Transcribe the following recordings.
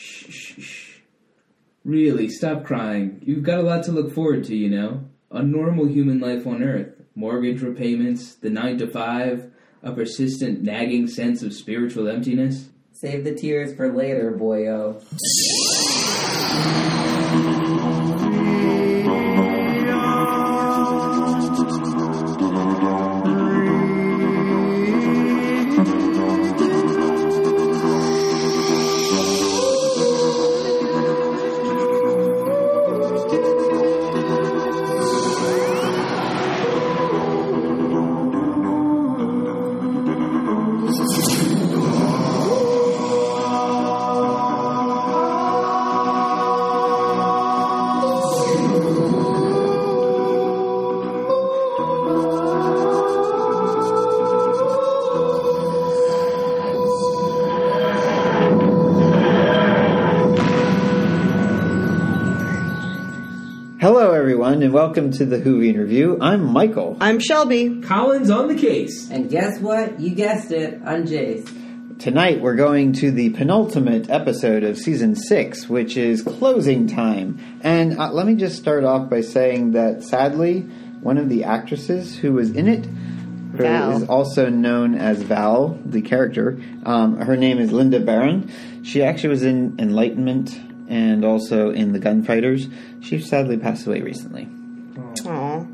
Shh, shh, shh. Really, stop crying. You've got a lot to look forward to, you know? A normal human life on Earth. Mortgage repayments, the 9 to 5, a persistent nagging sense of spiritual emptiness. Save the tears for later, boyo. Hello, everyone, and welcome to the Whovian Review. I'm Michael. I'm Shelby. Collins on the case. And guess what? You guessed it. I'm Jace. Tonight, we're going to the penultimate episode of season six, which is closing time. And uh, let me just start off by saying that sadly, one of the actresses who was in it who Val. is also known as Val, the character. Um, her name is Lynda Baron. She actually was in Enlightenment and also in The Gunfighters. She sadly passed away recently. Aw.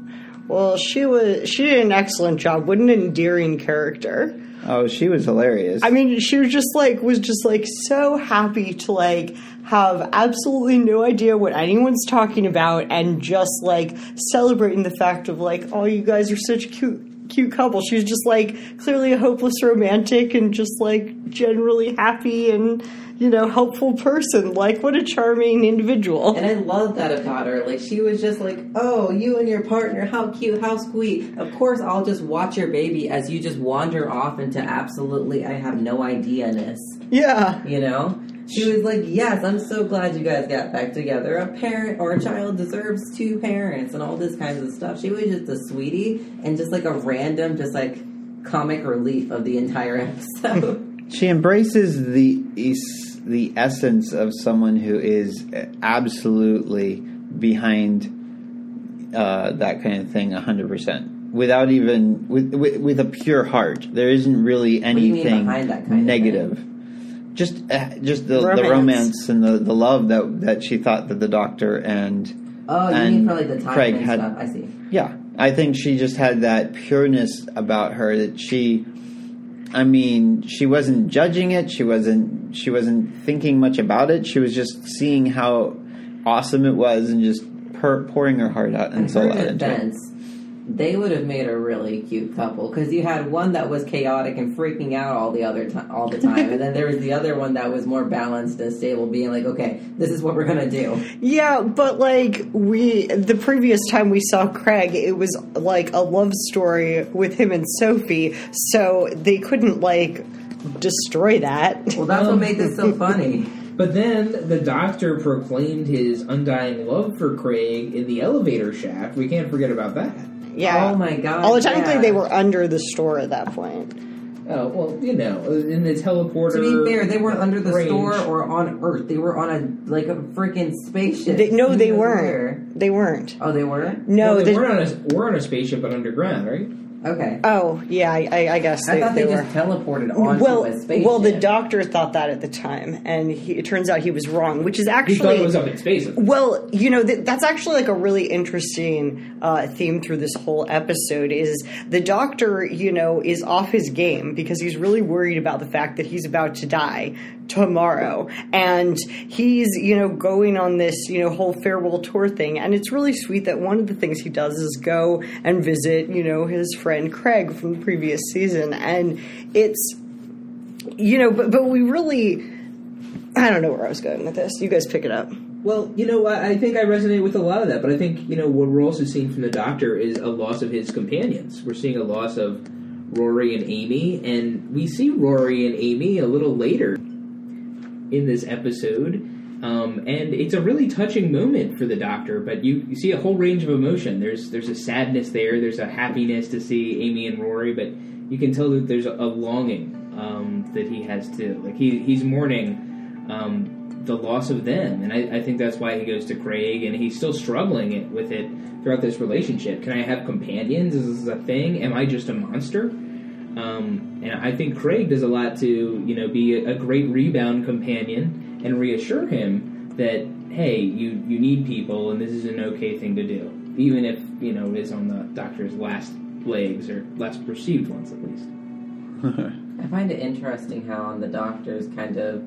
Well, she was she did an excellent job. What an endearing character. Oh, she was hilarious. I mean, she was just like was just like so happy to like have absolutely no idea what anyone's talking about and just like celebrating the fact of like, oh, you guys are such a cute cute couple. She was just like clearly a hopeless romantic and just like generally happy and you know helpful person. Like what a charming individual. And I love that about her. Like, she was just like, oh, you and your partner, how cute, how sweet. Of course, I'll just watch your baby as you just wander off into absolutely, I have no idea ness. Yeah. You know? She was like, yes, I'm so glad you guys got back together. A parent or a child deserves two parents and all this kinds of stuff. She was just a sweetie and just like a random, just like comic relief of the entire episode. She embraces the es- the essence of someone who is absolutely behind uh, that kind of thing hundred percent, without even with, with with a pure heart. There isn't really do you mean anything behind that kind of negative. Just uh, just the Romance. the romance and the, the love that that she thought that the doctor and oh, you And mean for like the time Craig and had- stuff. I see. yeah, I think she just had that pureness about her that she I mean, she wasn't judging it, she wasn't she wasn't thinking much about it. She was just seeing how awesome it was and just per- pouring her heart out and soul out into it. Defense, they would have made a really cute couple because you had one that was chaotic and freaking out all the other time, all the time, and then there was the other one that was more balanced and stable, being like, "Okay, this is what we're gonna do." Yeah, but like we the previous time we saw Craig, it was like a love story with him and Sophie, so they couldn't like destroy that. Well, that's what made this so funny. But then the doctor proclaimed his undying love for Craig in the elevator shaft. We can't forget about that. Yeah. Oh my god! Although technically yeah. they were under the store at that point. Oh, well, you know, in the teleporter. To be fair, they weren't under the range. store or on Earth. They were on a like a freaking spaceship. They, no, they weren't. where? They weren't. Oh, they were. No, well, they they- we're on a we're on a spaceship, but underground, right? Okay. Oh, yeah, I, I, I guess I they, thought they, they were. just teleported onto well, a spaceship. well, the doctor thought that at the time, and he, it turns out he was wrong, which is He actually thought it was up in space. Well, you know th- that's actually like a really interesting uh, theme through this whole episode. Is the doctor, you know, is off his game because he's really worried about the fact that he's about to die tomorrow, and he's you know going on this you know whole farewell tour thing, and it's really sweet that one of the things he does is go and visit you know his friend Craig from the previous season, and it's you know, but but we really. I don't know where I was going with this. You guys pick it up. Well, you know, I think I resonate with a lot of that, but I think you know what we're also seeing from the Doctor is a loss of his companions. We're seeing a loss of Rory and Amy, and we see Rory and Amy a little later in this episode, um, and it's a really touching moment for the Doctor. But you, you see a whole range of emotion. There's there's a sadness there. There's a happiness to see Amy and Rory, but you can tell that there's a, a longing um, that he has too. Like he he's mourning um, the loss of them, and I, I think that's why he goes to Craig, and he's still struggling it, with it throughout this relationship. Can I have companions? Is this a thing? Am I just a monster? Um, and I think Craig does a lot to you know be a, a great rebound companion and reassure him that hey, you you need people, and this is an okay thing to do, even if you know it is on the Doctor's last legs or last perceived ones at least. I find it interesting how on the Doctor's kind of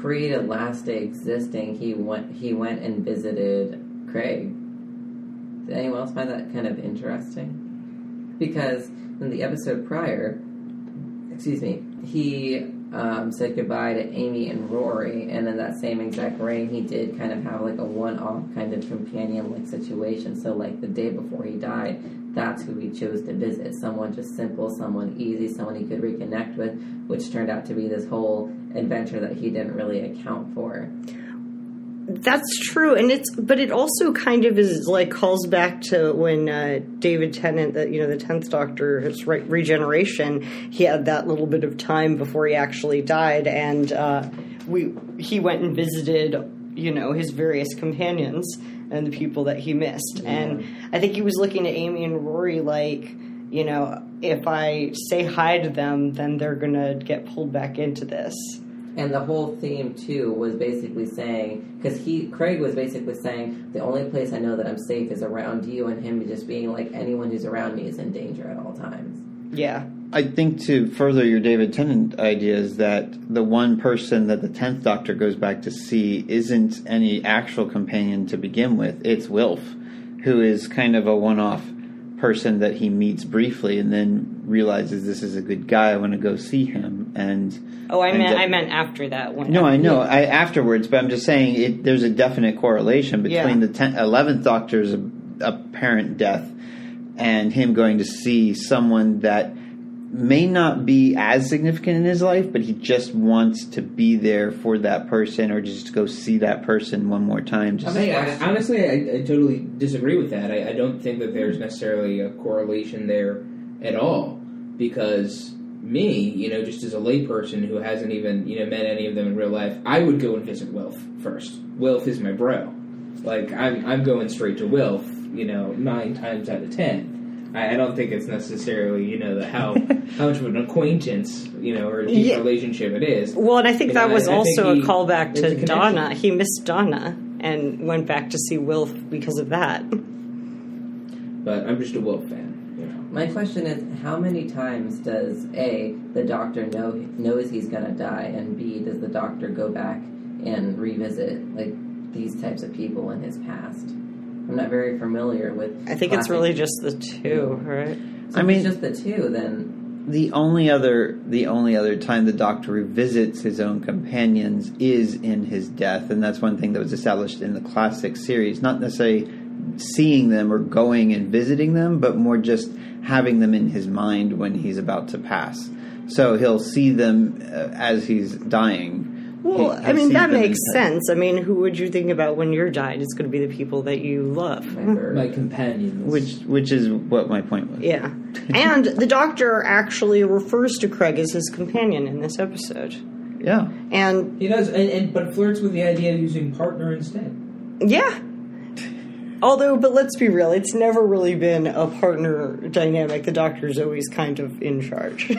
pre to last day existing, he went he went and visited Craig. Did anyone else find that kind of interesting? Because in the episode prior, excuse me, he um, said goodbye to Amy and Rory, and in that same exact reign, he did kind of have like a one-off kind of companion-like situation. So, like the day before he died, that's who he chose to visit. Someone just simple, someone easy, someone he could reconnect with, which turned out to be this whole adventure that he didn't really account for. That's true, and it's but it also kind of is like calls back to when uh, David Tennant, that you know the tenth Doctor, his re- regeneration. He had that little bit of time before he actually died, and uh, we he went and visited you know his various companions and the people that he missed, and I think he was looking at Amy and Rory like. You know, if I say hi to them, then they're gonna get pulled back into this. And the whole theme too was basically saying because he Craig was basically saying the only place I know that I'm safe is around you, and him just being like anyone who's around me is in danger at all times. Yeah, I think to further your David Tennant idea is that the one person that the tenth Doctor goes back to see isn't any actual companion to begin with. It's Wilf, who is kind of a one-off person that he meets briefly and then realizes this is a good guy. I want to go see him. And Oh, I and meant de- I meant after that one. no, I know. I afterwards, but I'm just saying it, there's a definite correlation between Yeah. the ten, 11th Doctor's apparent death and him going to see someone that may not be as significant in his life, but he just wants to be there for that person or just to go see that person one more time. Just Hey, I, honestly, I, I totally disagree with that. I, I don't think that there's necessarily a correlation there at all because me, you know, just as a layperson who hasn't even you know met any of them in real life, I would go and visit Wilf first. Wilf is my bro. Like I'm, I'm going straight to Wilf. You know, nine times out of ten. I, I don't think it's necessarily you know the how how much of an acquaintance you know or a deep Yeah. relationship it is. Well, and I think You that know, was I- also he- a callback there's a to. Donna. He missed Donna and went back to see Wilf because of that. But I'm just a Wilf fan. You know. My question is, how many times does a the Doctor know knows he's gonna die, and b does the Doctor go back and revisit like these types of people in his past? I'm not very familiar with. I think it's classic- really just the two, right? So I if mean- it's just the two. Then the only other the only other time the Doctor revisits his own companions is in his death, and that's one thing that was established in the classic series. Not necessarily seeing them or going and visiting them, but more just having them in his mind when he's about to pass. So he'll see them uh, as he's dying. Well, He- I mean that makes sense. I mean, who would you think about when you're dying? It's going to be the people that you love. my bird. My companions. Which which is what my point was. Yeah, and the Doctor actually refers to Craig as his companion in this episode, Yeah. and He does, and, and but flirts with the idea of using partner instead. Yeah. Although, but let's be real, it's never really been a partner dynamic. The doctor's always kind of in charge.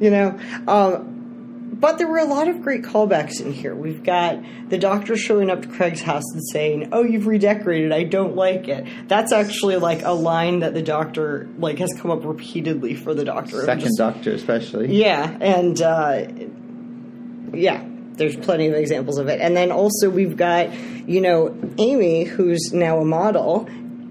You know? Um, but there were a lot of great callbacks in here. We've got the doctor showing up to Craig's house and saying, "Oh, you've redecorated. I don't like it." That's actually like a line that the doctor like has come up repeatedly for the doctor. Second Just- Doctor, especially. yeah, and uh, yeah, there's plenty of examples of it. And then also we've got, you know, Amy, who's now a model,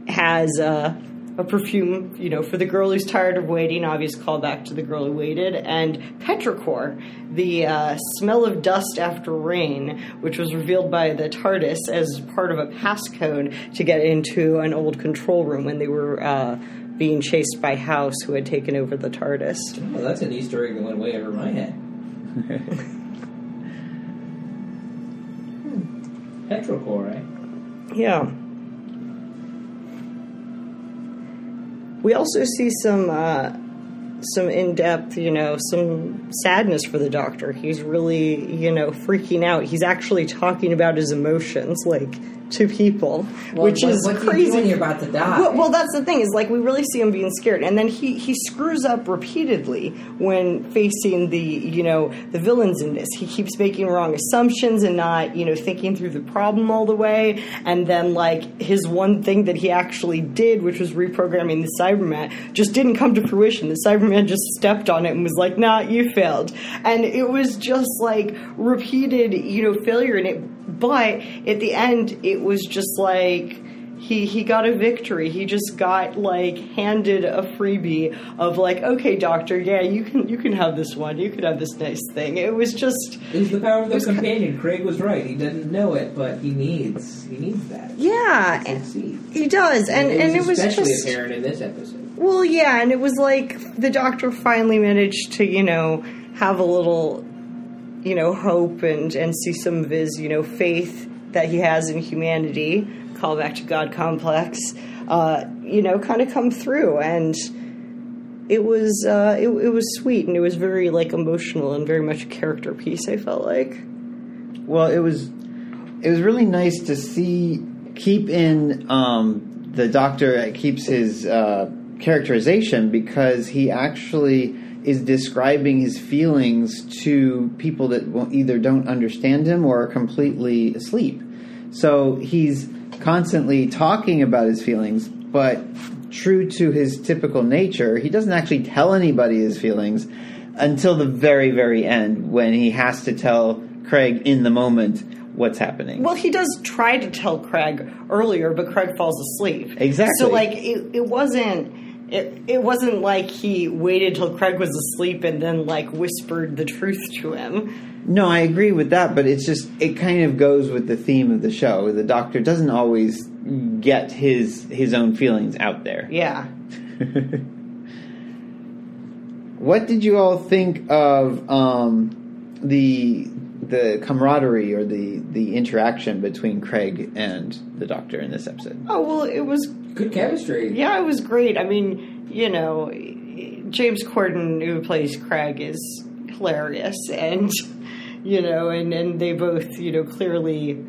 has uh, a perfume, you know, for the girl who's tired of waiting. Obvious callback to the girl who waited, and petrichor, the uh, smell of dust after rain, which was revealed by the TARDIS as part of a passcode to get into an old control room when they were. Uh, being chased by House, who had taken over the TARDIS. Oh, that's an Easter egg that went way over my head. Petrichor, eh? Yeah. We also see some uh, some in depth, you know, some sadness for the doctor. He's really, you know, freaking out. He's actually talking about his emotions, like to people, Well, which what- is what you crazy. when you're about to die? Well, well, that's the thing is like we really see him being scared, and then he he screws up repeatedly when facing the you know the villains in this. He keeps making wrong assumptions and not you know thinking through the problem all the way, and then like his one thing that he actually did, which was reprogramming the Cyberman, just didn't come to fruition. The Cyberman just stepped on it and was like, "Nah, you failed," and it was just like repeated you know failure and it. But at the end, it was just like he he got a victory. He just got like handed a freebie of like, okay, doctor, yeah, you can you can have this one. You can have this nice thing. It was just It was the power of the was kind- companion. Craig was right. He doesn't know it, but he needs he needs that. yeah, he does, and and it was just. especially just apparent in this episode. well, yeah, and it was like the doctor finally managed to you know have a little you know hope and and see some of his you know faith that he has in humanity. Call back to God complex. Uh, you know, kind of come through and. it was uh, it, it was sweet and it was very like emotional and very much a character piece. I felt like. Well, it was it was really nice to see keep in um, the doctor keeps his uh, characterization because he actually is describing his feelings to people that will either don't understand him or are completely asleep. So he's constantly talking about his feelings, but true to his typical nature, he doesn't actually tell anybody his feelings until the very, very end when he has to tell Craig in the moment what's happening. Well, he does try to tell Craig earlier, but Craig falls asleep. Exactly. So like it, it wasn't. It, it wasn't like he waited till Craig was asleep and then like whispered the truth to him. No, I agree with that, but it's just it kind of goes with the theme of the show. The doctor doesn't always get his his own feelings out there. Yeah. What did you all think of um, the the camaraderie or the the interaction between Craig and the Doctor in this episode? Oh well, it was Good chemistry. yeah, it was great. I mean, you know, James Corden who plays Craig is hilarious, and you know, and and they both you know clearly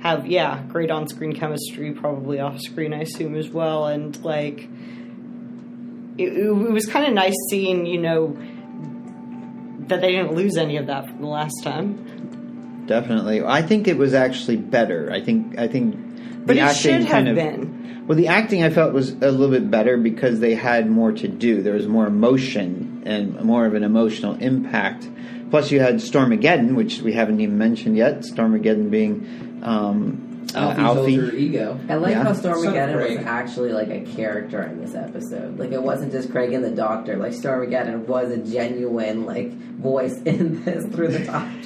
have yeah great on screen chemistry, probably off screen I assume as well, and like it, it was kind of nice seeing you know that they didn't lose any of that from the last time. Definitely, I think it was actually better. I think I think But the it acting should have kind of been. Well, the acting I felt was a little bit better because they had more to do. There was more emotion and more of an emotional impact. Plus, you had Stormageddon, which we haven't even mentioned yet. Stormageddon being um, uh, Alfie's Alfie. ego. I like Yeah. how Son of Stormageddon was actually like a character in this episode. Like it wasn't just Craig and the Doctor. Like Stormageddon was a genuine like voice in this through the Doctor.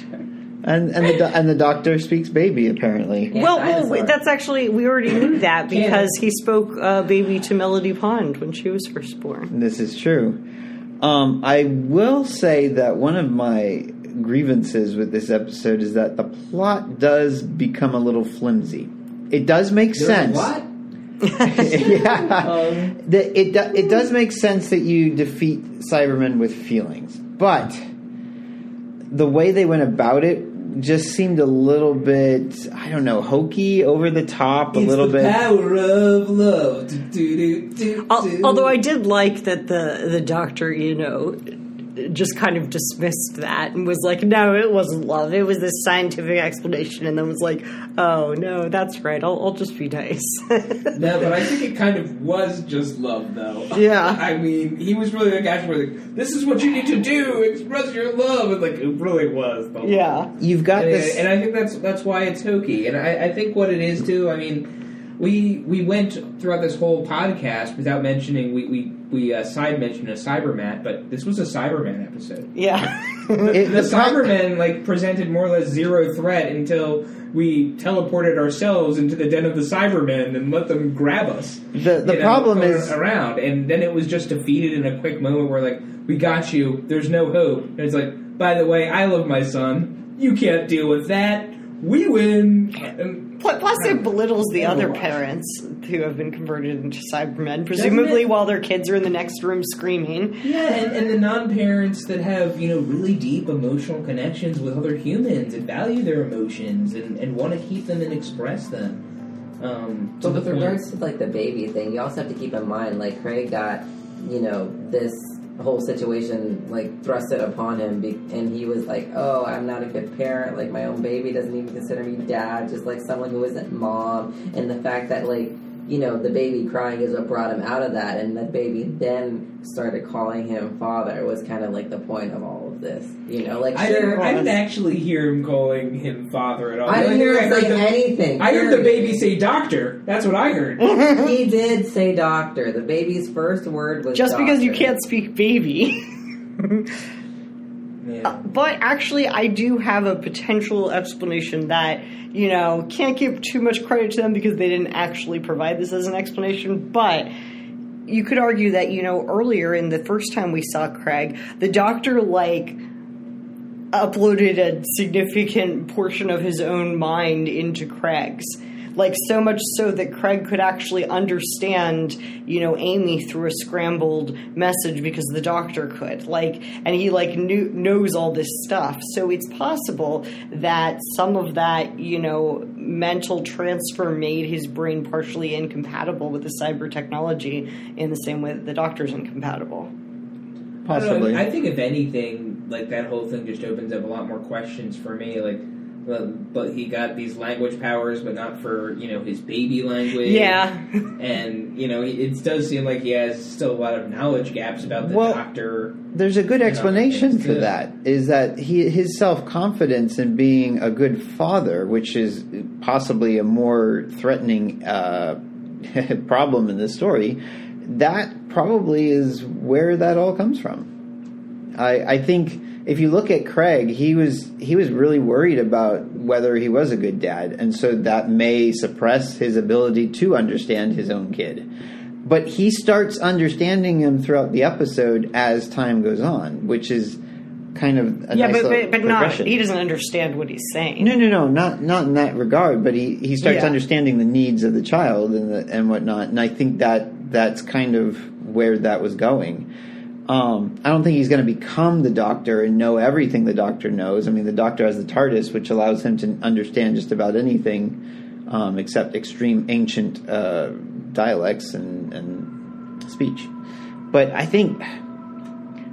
And and the and the doctor speaks baby apparently. Yeah, well, dinosaur. well, that's actually we already knew that because he spoke uh, baby to Melody Pond when she was first born. This is true. Um, I will say that one of my grievances with this episode is that the plot does become a little flimsy. It does make There's sense. What? yeah, The- it do, it does make sense that you defeat Cybermen with feelings, but the way they went about it just seemed a little bit I don't know hokey, over the top, a it's little the bit. power of love. Do, do, do, do, do. Although I did like that the the doctor, you know, just kind of dismissed that and was like, "No, it wasn't love. It was this scientific explanation," and then was like, "Oh no, that's right. I'll, I'll just be nice." No, but I think it kind of was just love, though. Yeah. I mean, he was really the guy where like, this is what you need to do, express your love, and like it really was. The yeah. You've got and, this. and I think that's that's why it's hokey. And I, I think what it is too. I mean, we we went throughout this whole podcast without mentioning we we we uh, side mentioned a Cyberman, but this was a Cyberman episode. Yeah. The, It- the the pro- Cybermen like presented more or less zero threat until we teleported ourselves into the den of the Cybermen and let them grab us. The- the you know, problem is- around, and then it was just defeated in a quick moment where like we got you. There's no hope. And it's like, by the way, I love my son. You can't deal with that. we win. And Pl- Plus, it belittles the other parents who have been converted into Cybermen, presumably while their kids are in the next room screaming. Yeah, and, and the non-parents that have you know really deep emotional connections with other humans and value their emotions and, and want to keep them and express them. Um, But with point- regards to like the baby thing, you also have to keep in mind like Craig got, you know, this whole situation like thrusted upon him, be- and he was like, "Oh, I'm not a good parent. Like my own baby doesn't even consider me dad, just like someone who isn't mom." And the fact that like you know the baby crying is what brought him out of that, and the baby then started calling him father was kind of like the point of all of this. You know, like I sure, didn't, I didn't actually hear him calling him father at all. I didn't hear him say the, anything. I heard the baby say doctor. That's what I heard. he did say doctor. The baby's first word was Just because you can't speak baby. Yeah. Uh, but actually, I do have a potential explanation that, you know, can't give too much credit to them because they didn't actually provide this as an explanation. But you could argue that, you know, earlier in the first time we saw Craig, the doctor, like, uploaded a significant portion of his own mind into Craig's. Like, so much so that Craig could actually understand, you know, Amy through a scrambled message because the doctor could. Like, and he, like, knew, knows all this stuff. So it's possible that some of that, you know, mental transfer made his brain partially incompatible with the cyber technology in the same way that the doctor's incompatible. I know, Possibly. I think if anything, like that whole thing just opens up a lot more questions for me. Like, well, but he got these language powers, but not for you know his baby language. Yeah. and you know it does seem like he has still a lot of knowledge gaps about the Well, doctor. There's a good explanation for the- that. Is that he his self confidence in being a good father, which is possibly a more threatening uh, problem in this story. That probably is where that all comes from. I, I think if you look at Craig, he was he was really worried about whether he was a good dad, and so that may suppress his ability to understand his own kid. But he starts understanding him throughout the episode as time goes on, which is kind of a yeah, nice but, but, but not, he doesn't understand what he's saying. No, no, no, not not in that regard. But he, he starts Yeah. understanding the needs of the child and the, and whatnot. And I think that that's kind of where that was going. Um, I don't think he's going to become the doctor and know everything the doctor knows. I mean, the doctor has the TARDIS, which allows him to understand just about anything um, except extreme ancient uh, dialects and, and speech. But I think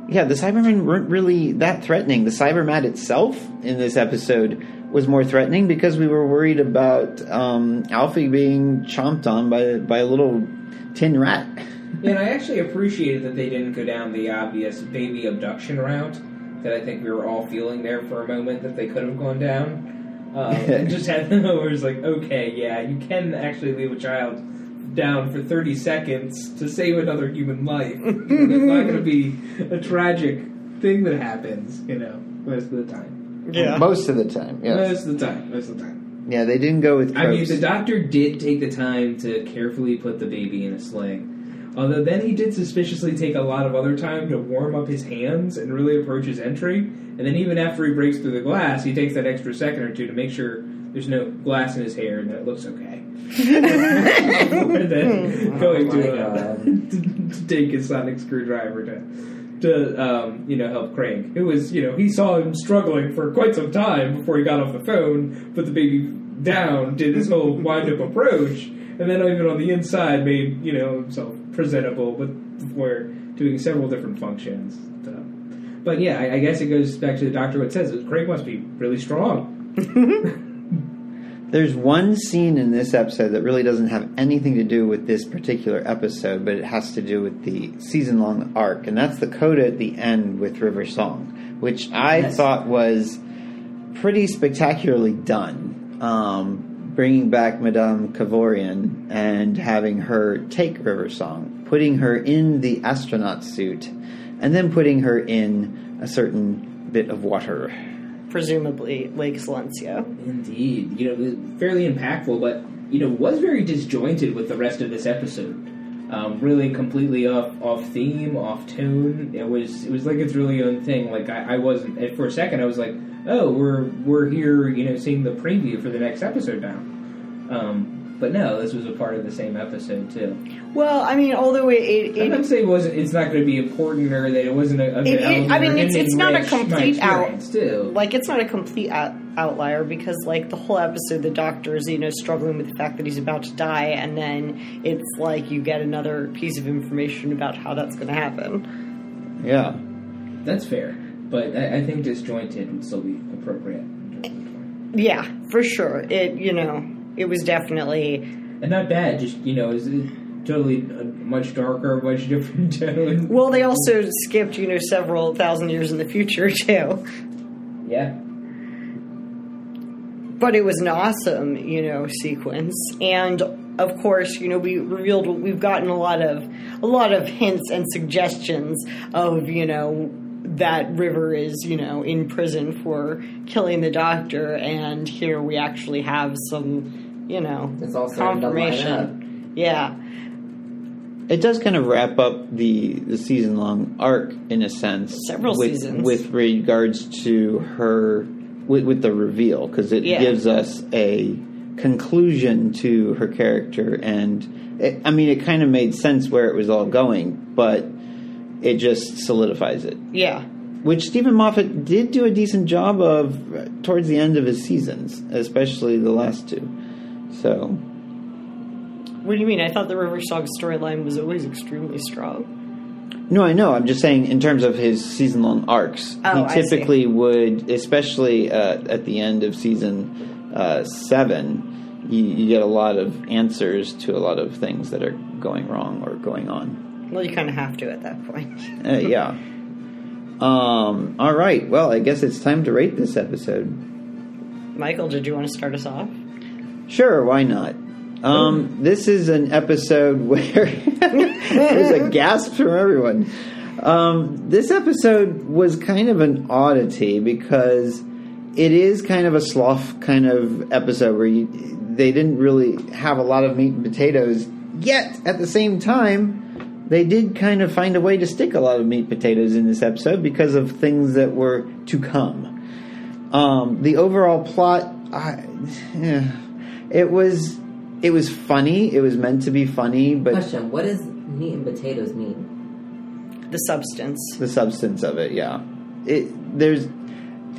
yeah, the Cybermen weren't really that threatening. The Cybermat itself in this episode was more threatening because we were worried about um, Alfie being chomped on by by a little tin rat. Yeah, and I actually appreciated that they didn't go down the obvious baby abduction route that I think we were all feeling there for a moment that they could have gone down. Um, and just had them over. it's like, okay, yeah, you can actually leave a child down for 30 seconds to save another human life. It's not going to be a tragic thing that happens, you know, most of the time. Yeah. Most of the time, yeah, Most of the time, most of the time. yeah, they didn't go with. I mean, the doctor did take the time to carefully put the baby in a sling. Although then he did suspiciously take a lot of other time to warm up his hands and really approach his entry. And then even after he breaks through the glass, he takes that extra second or two to make sure there's no glass in his hair and that it looks okay. and then going Oh my to, uh, God. to, to take his sonic screwdriver to to um, you know help Craig. It was you know he saw him struggling for quite some time before he got off the phone, put the baby down, did his whole wind up approach, and then even on the inside made you know himself presentable, but before doing several different functions. So, but yeah, I, I guess it goes back to the doctor. What says Craig must be really strong. There's one scene in this episode that really doesn't have anything to do with this particular episode, but it has to do with the season long arc, and that's the coda at the end with River Song, which I Yes. thought was pretty spectacularly done. Um, bringing back Madame Kovarian and having her take River Song, putting her in the astronaut suit, and then putting her in a certain bit of water. Presumably Lake Silencio. Indeed, you know, fairly impactful, but you know, was very disjointed with the rest of this episode. Um, really, completely off off theme, off tune. It was it was like its really own thing. Like I, I wasn't for a second, I was like, oh, we're we're here, you know, seeing the preview for the next episode now. Um, but no, this was a part of the same episode too. Well, I mean, although it, it, I'm not it saying it wasn't. It's not going to be important or that it wasn't a. a It- it- I mean, it's- it's not a complete out- experience, Too. like it's not a complete out, outlier because like the whole episode the doctor is you know struggling with the fact that he's about to die and then it's like you get another piece of information about how that's going to happen Yeah. That's fair, but I, I think disjointed would still be appropriate. yeah for sure it you know it was definitely And not bad. Just you know, is totally uh, much darker, much different tone. well they also skipped you know several thousand years in the future too Yeah. but it was an awesome, you know, sequence. And of course, you know, we revealed we've gotten a lot of a lot of hints and suggestions of, you know, that River is, you know, in prison for killing the doctor and here we actually have some, you know, It's all starting to line confirmation. Yeah. It does kind of wrap up the, the season long arc in a sense. Several with, seasons. With regards to her, with, with the reveal, because it Yeah. gives us a conclusion to her character. And it, I mean, it kind of made sense where it was all going, but it just solidifies it. Yeah. Which Steven Moffat did do a decent job of uh, towards the end of his seasons, especially the last two. So, What do you mean? I thought the River Song storyline was always extremely strong. No, I know. I'm just saying in terms of his season long arcs. Oh, he typically would, especially uh, at the end of season uh, seven, you, you get a lot of answers to a lot of things that are going wrong or going on. Well, you kind of have to at that point. Uh, yeah. Um, all right. Well, I guess it's time to rate this episode. Michael, did you want to start us off? Sure, why not? Um, this is an episode where there's a gasp from everyone. Um, this episode was kind of an oddity because it is kind of a sloth kind of episode where you, they didn't really have a lot of meat and potatoes. Yet at the same time, they did kind of find a way to stick a lot of meat potatoes in this episode because of things that were to come. Um, the overall plot, I, yeah, it was it was funny. It was meant to be funny, but Question: What does meat and potatoes mean? The substance. the substance of it, yeah, it there's.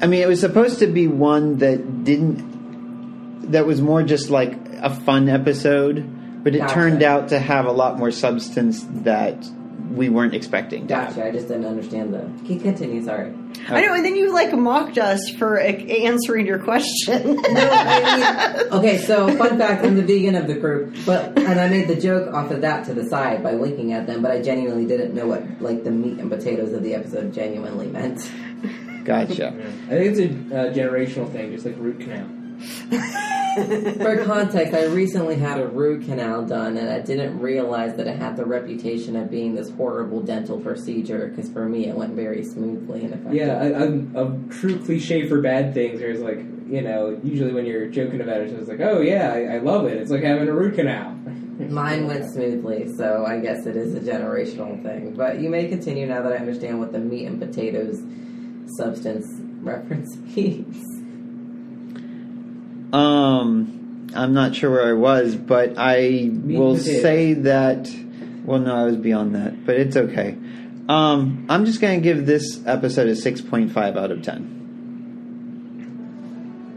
I mean, it was supposed to be one that didn't. That was more just like a fun episode, but it Gotcha. turned out to have a lot more substance that we weren't expecting. to have. Gotcha. I just didn't understand the. Can continue. Sorry. I know, and then you like mocked us for uh, answering your question. No, I mean, okay. So, fun fact: I'm the vegan of the group, but and I made the joke off of that to the side by winking at them, but I genuinely didn't know what like the meat and potatoes of the episode genuinely meant. Gotcha. I think it's a uh, generational thing, just like root canal. For context, I recently had a root canal done, and I didn't realize that it had the reputation of being this horrible dental procedure. Because for me, it went very smoothly and effectively. Yeah, a, a, a true cliche for bad things. There's like, you know, usually when you're joking about it, it's like, oh yeah, I, I love it. It's like having a root canal. Mine went smoothly, so I guess it is a generational thing. But you may continue now that I understand what the meat and potatoes substance reference means. Um, I'm not sure where I was, but I will potatoes. say that. Well, no, I was beyond that, but it's okay. Um, I'm just going to give this episode a 6.5 out of 10.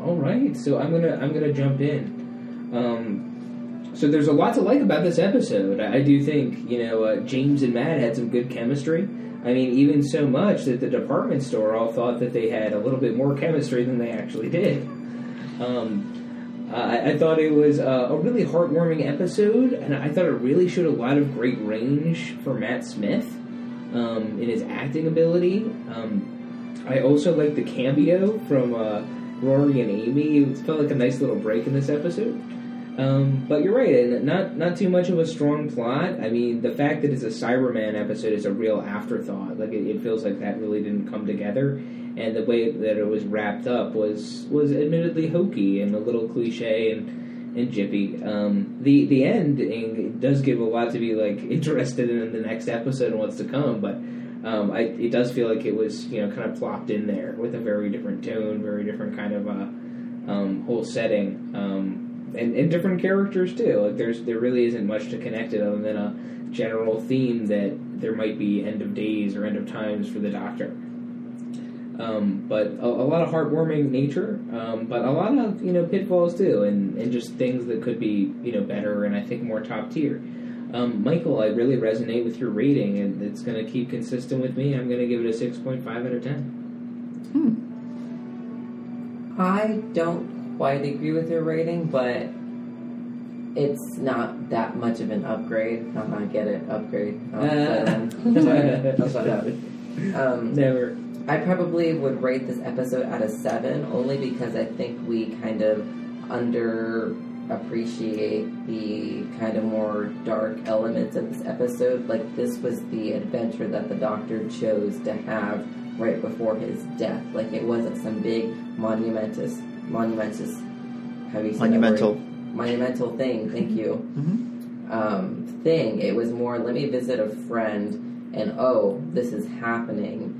All right, so I'm gonna I'm gonna jump in. Um, so there's a lot to like about this episode. I, I do think you know uh, James and Matt had some good chemistry. I mean, even so much that the department store all thought that they had a little bit more chemistry than they actually did. Um, I, I thought it was uh, a really heartwarming episode, and I thought it really showed a lot of great range for Matt Smith um, in his acting ability. Um, I also liked the cameo from uh, Rory and Amy. It felt like a nice little break in this episode. Um, but you're right, not not too much of a strong plot. I mean, the fact that it's a Cyberman episode is a real afterthought. Like it, it feels like that really didn't come together, and the way that it was wrapped up was was admittedly hokey and a little cliche and and jippy. Um, the the ending does give a lot to be like interested in the next episode and what's to come, but um, I, it does feel like it was you know kind of plopped in there with a very different tone, very different kind of uh, um, whole setting, um, and, and different characters too. Like there's there really isn't much to connect it other than a general theme that there might be end of days or end of times for the Doctor. Um, but a, a, lot of heartwarming nature, um, but a lot of you know pitfalls too, and, and just things that could be you know better and I think more top tier. Um, Michael, I really resonate with your rating, and it's going to keep consistent with me. I'm going to give it a six point five out of ten. Hmm. I don't quite agree with your rating, but it's not that much of an upgrade. Uh, I get it, upgrade. Um, um, Never. I probably would rate this episode out of seven, only because I think we kind of under appreciate the kind of more dark elements of this episode. Like this was the adventure that the Doctor chose to have right before his death. Like it wasn't some big monumentous, monumentous. Do you monumental, monumental thing. Thank you. Mm-hmm. Um, thing. It was more. Let me visit a friend, and oh, this is happening.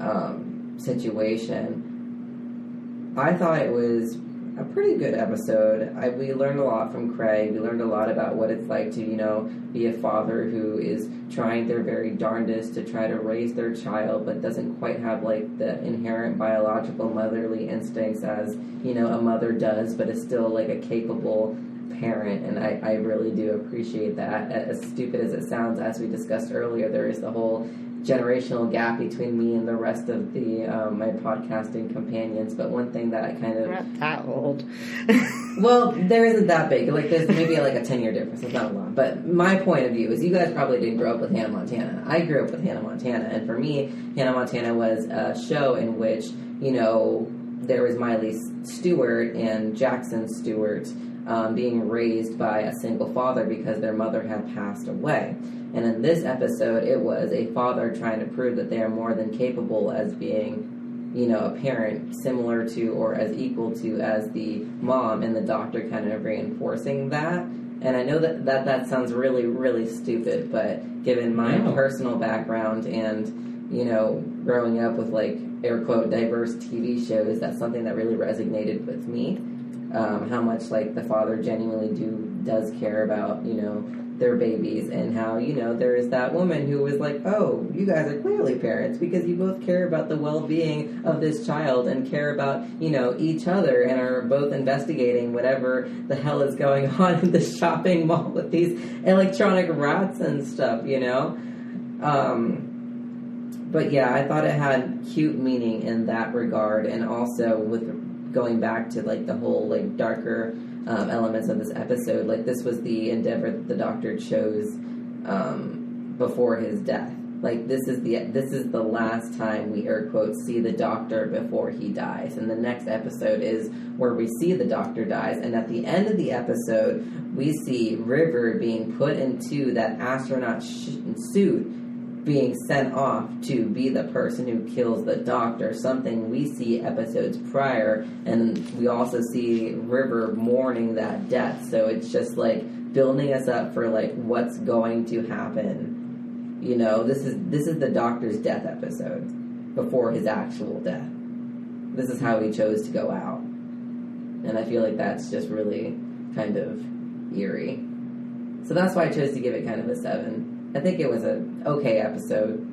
Um, situation. I thought it was a pretty good episode. I, we learned a lot from Craig. We learned a lot about what it's like to, you know, be a father who is trying their very darndest to try to raise their child, but doesn't quite have like the inherent biological motherly instincts as, you know, a mother does, but is still like a capable parent. And I, I really do appreciate that. As stupid as it sounds, as we discussed earlier, there is the whole generational gap between me and the rest of the um, my podcasting companions. But one thing that I kind of not that old. well, there isn't that big. Like there's maybe like a ten year difference. It's not a lot. But my point of view is, you guys probably didn't grow up with Hannah Montana. I grew up with Hannah Montana, and for me, Hannah Montana was a show in which you know there was Miley Stewart and Jackson Stewart. Um, being raised by a single father because their mother had passed away. And in this episode, it was a father trying to prove that they are more than capable as being, you know, a parent similar to or as equal to as the mom, and the doctor kind of reinforcing that. And I know that that, that sounds really, really stupid, but given my personal background and, you know, growing up with like air quote diverse TV shows, that's something that really resonated with me. Um, how much like the father genuinely do does care about, you know, their babies and how you know there is that woman who was like oh you guys are clearly parents because you both care about the well-being of this child and care about you know each other and are both investigating whatever the hell is going on in the shopping mall with these electronic rats and stuff you know? Um, but yeah i thought it had cute meaning in that regard and also with going back to like the whole like darker um, elements of this episode. Like this was the endeavor that the Doctor chose um, before his death. Like this is the this is the last time we air quotes see the Doctor before he dies, and the next episode is where we see the Doctor dies, and at the end of the episode we see River being put into that astronaut sh- suit being sent off to be the person who kills the doctor, something we see episodes prior, and we also see River mourning that death. So it's just like building us up for like what's going to happen. You know, this is this is the doctor's death episode before his actual death. This is how he chose to go out. And I feel like that's just really kind of eerie. So that's why I chose to give it kind of a seven. I think it was a okay episode.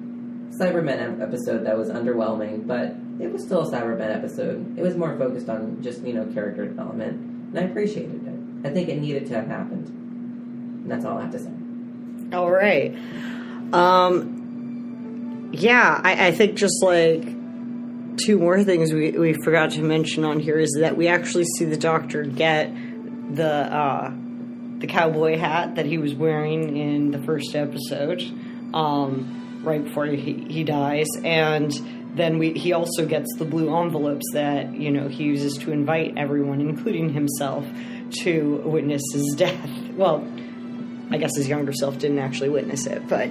Cybermen episode that was underwhelming, but it was still a Cybermen episode. It was more focused on just, you know, character development, and I appreciated it. I think it needed to have happened. And that's all I have to say. All right. Um, yeah, I, I think just like two more things we, we forgot to mention on here is that we actually see the doctor get the uh, the cowboy hat that he was wearing in the first episode, um, right before he, he dies, and then we he also gets the blue envelopes that you know he uses to invite everyone, including himself, to witness his death. Well, I guess his younger self didn't actually witness it, but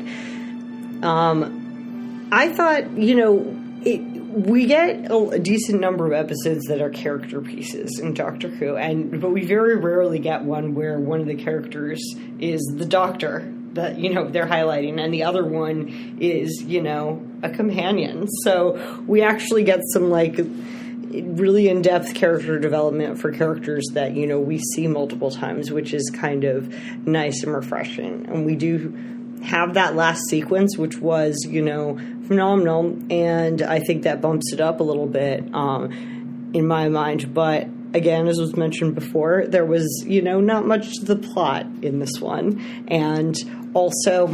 um, I thought you know it. We get a, decent number of episodes that are character pieces in Doctor Who, and but we very rarely get one where one of the characters is the Doctor. that you know they're highlighting, and the other one is you know a companion. So we actually get some like really in-depth character development for characters that you know we see multiple times, which is kind of nice and refreshing. And we do have that last sequence, which was you know phenomenal, and I think that bumps it up a little bit um, in my mind. But again, as was mentioned before, there was you know not much to the plot in this one, and also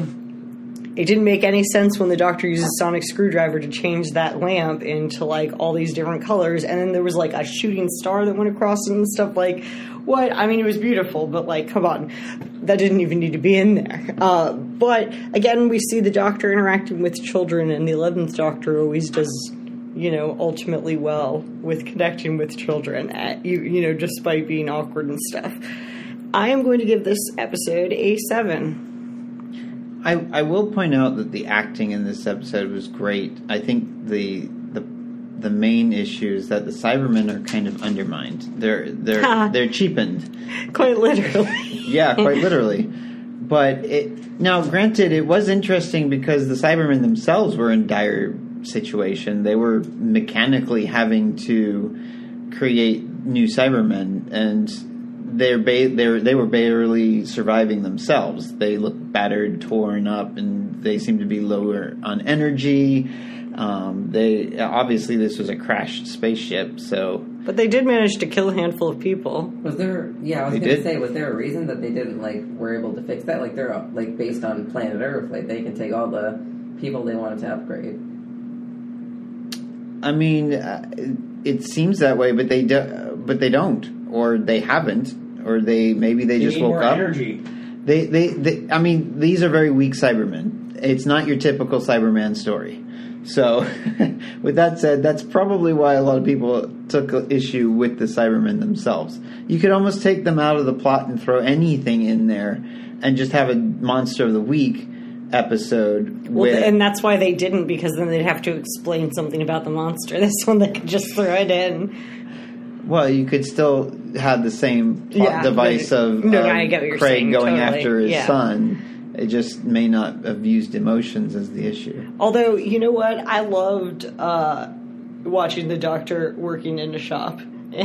it didn't make any sense when the doctor uses sonic screwdriver to change that lamp into like all these different colors. And then there was like a shooting star that went across and stuff. Like what? I mean it was beautiful but like come on. That didn't even need to be in there. Uh, but again we see the doctor interacting with children and the 11th doctor always does you know ultimately well with connecting with children at, you, you know despite being awkward and stuff. I am going to give this episode a 7 I, I will point out that the acting in this episode was great. I think the the the main issue is that the Cybermen are kind of undermined. They're they're they're cheapened. quite literally Yeah, quite literally. But it now granted it was interesting because the Cybermen themselves were in dire situation. They were mechanically having to create new Cybermen and they're ba- they're they were barely surviving themselves. They look battered, torn up, and they seem to be lower on energy. Um, they obviously this was a crashed spaceship, so But they did manage to kill a handful of people. Was there? Yeah, I was They gonna did. say, was there a reason that they didn't like were able to fix that? Like they're uh, like based on planet Earth, like they can take all the people they wanted to upgrade. I mean, uh, it seems that way, but they do, but they don't, or they haven't, or they maybe they They just need woke more up. energy. They, they, they, I mean, these are very weak Cybermen. It's not your typical Cyberman story. So, with that said, that's probably why a lot of people took issue with the Cybermen themselves. You could almost take them out of the plot and throw anything in there, and just have a Monster of the Week episode. Well, with, and that's why they didn't, because then they'd have to explain something about the monster. This one, they could just throw it in. Well, you could still have the same Yeah, device of, no, of get Craig saying, going totally, after his yeah. son. It just may not have used emotions as the issue. Although, you know what? I loved uh, watching the doctor working in a shop.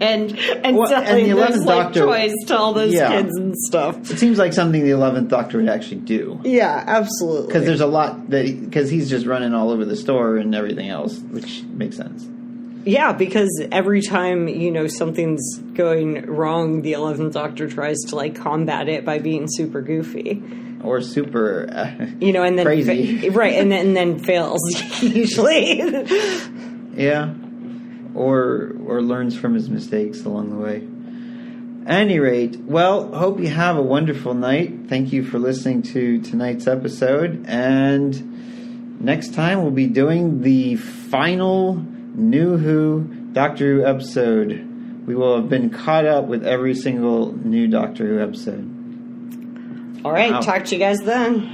And and Well, and selling the those 11th like Doctor- toys to all those Yeah. kids and stuff. It seems like something the Eleventh Doctor would actually do Yeah, absolutely. because there's a lot that because he's just running all over the store and everything else, which makes sense. Yeah, because every time, you know, something's going wrong, the 11th Doctor tries to, like, combat it by being super goofy. Or super, uh, You know, and then... Crazy. fa- right, and then, and then fails, usually. yeah, or or learns from his mistakes along the way. Any rate, well, hope you have a wonderful night. Thank you for listening to tonight's episode, and next time we'll be doing the final New Who Doctor Who episode. We will have been caught up with every single new Doctor Who episode. All right, Wow. talk to you guys then.